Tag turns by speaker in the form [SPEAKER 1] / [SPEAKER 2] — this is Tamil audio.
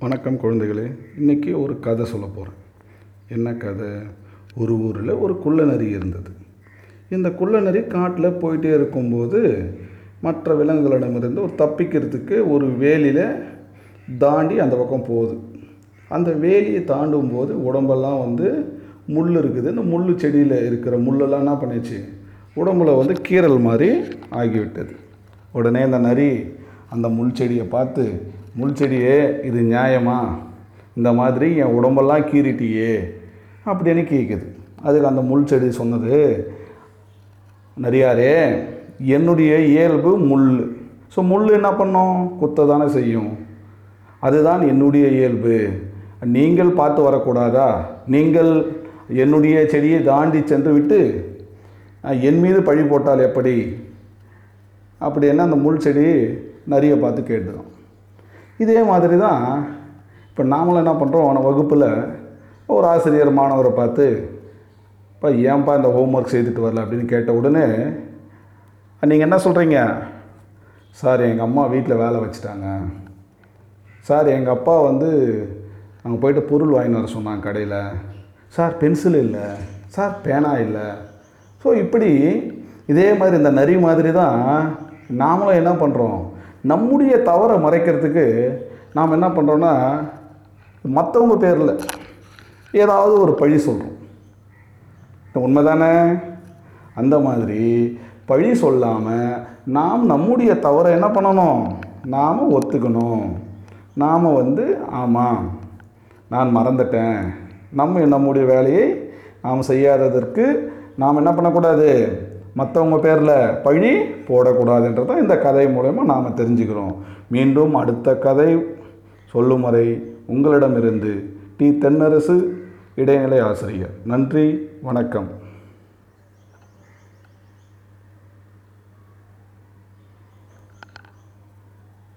[SPEAKER 1] வணக்கம் குழந்தைகளே இன்றைக்கி ஒரு கதை சொல்ல போகிறேன் என்ன கதை? ஒரு ஊரில் ஒரு குள்ளநரி இருந்தது. இந்த குள்ளநரி காட்டில் போயிட்டே இருக்கும்போது மற்ற விலங்குகளிடமிருந்து ஒரு தப்பிக்கிறதுக்கு ஒரு வேலியில் தாண்டி அந்த பக்கம் போகுது. அந்த வேலியை தாண்டும் போது உடம்பெல்லாம் வந்து முள் இருக்குது. இந்த முள் செடியில் இருக்கிற முள்ளெல்லாம் என்ன பண்ணிச்சு உடம்புல வந்து கீறல் மாதிரி ஆகிவிட்டது. உடனே அந்த நரி அந்த முள் செடியை பார்த்து முள் செடியே இது நியாயமா? இந்த மாதிரி என் உடம்பெல்லாம் கீறிட்டியே அப்படின்னு கேட்குது அதுக்கு அந்த முள் செடி சொன்னது நிறையாரே என்னுடைய இயல்பு முள் ஸோ முள் என்ன பண்ணும்? குத்த தானே செய்யும். அதுதான் என்னுடைய இயல்பு. நீங்கள் பார்த்து வரக்கூடாதா? நீங்கள் என்னுடைய செடியை தாண்டி சென்று விட்டு என் மீது பழி போட்டால் எப்படி? அப்படின்னா அந்த முள் செடி நிறைய பார்த்து கேட்டுதான். இதே மாதிரி தான் இப்போ நாமளும் என்ன பண்ணுறோம் அவனை வகுப்பில் ஒரு ஆசிரியர் மாணவரை பார்த்து இப்போ ஏன்பா இந்த ஹோம்ஒர்க் செய்துட்டு வரல? அப்படின்னு கேட்ட உடனே நீங்கள் என்ன சொல்கிறீங்க சார் எங்கள் அம்மா வீட்டில் வேலை வச்சுட்டாங்க. சார் எங்கள் அப்பா வந்து அங்கே போயிட்டு பொருள் வாங்கின்னு வர சொன்னாங்க கடையில். சார் பென்சில் இல்லை. சார் பேனா இல்லை. ஸோ இப்படி இதே மாதிரி இந்த நரி மாதிரி தான் நாமளும் என்ன பண்ணுறோம் நம்முடைய தவறை மறைக்கிறதுக்கு நாம் என்ன பண்ணுறோன்னா மற்றவங்க பேரில் ஏதாவது ஒரு பழி சொல்கிறோம் உண்மைதானே அந்த மாதிரி பழி சொல்லாமல் நாம் நம்முடைய தவறை என்ன பண்ணணும்? நாம் ஒத்துக்கணும். நாம் வந்து ஆமாம் நான் மறந்துட்டேன். நம்ம நம்முடைய வேலையை நாம் செய்யாததற்கு நாம் என்ன பண்ணக்கூடாது? மற்றவங்க பேரில் பழி போடக்கூடாதுன்றதை இந்த கதை மூலயமா நாம் தெரிஞ்சுக்கிறோம். மீண்டும் அடுத்த கதை சொல்லும் வரை உங்களிடமிருந்து டி தென்னரசு இடைநிலை ஆசிரியர். நன்றி வணக்கம்.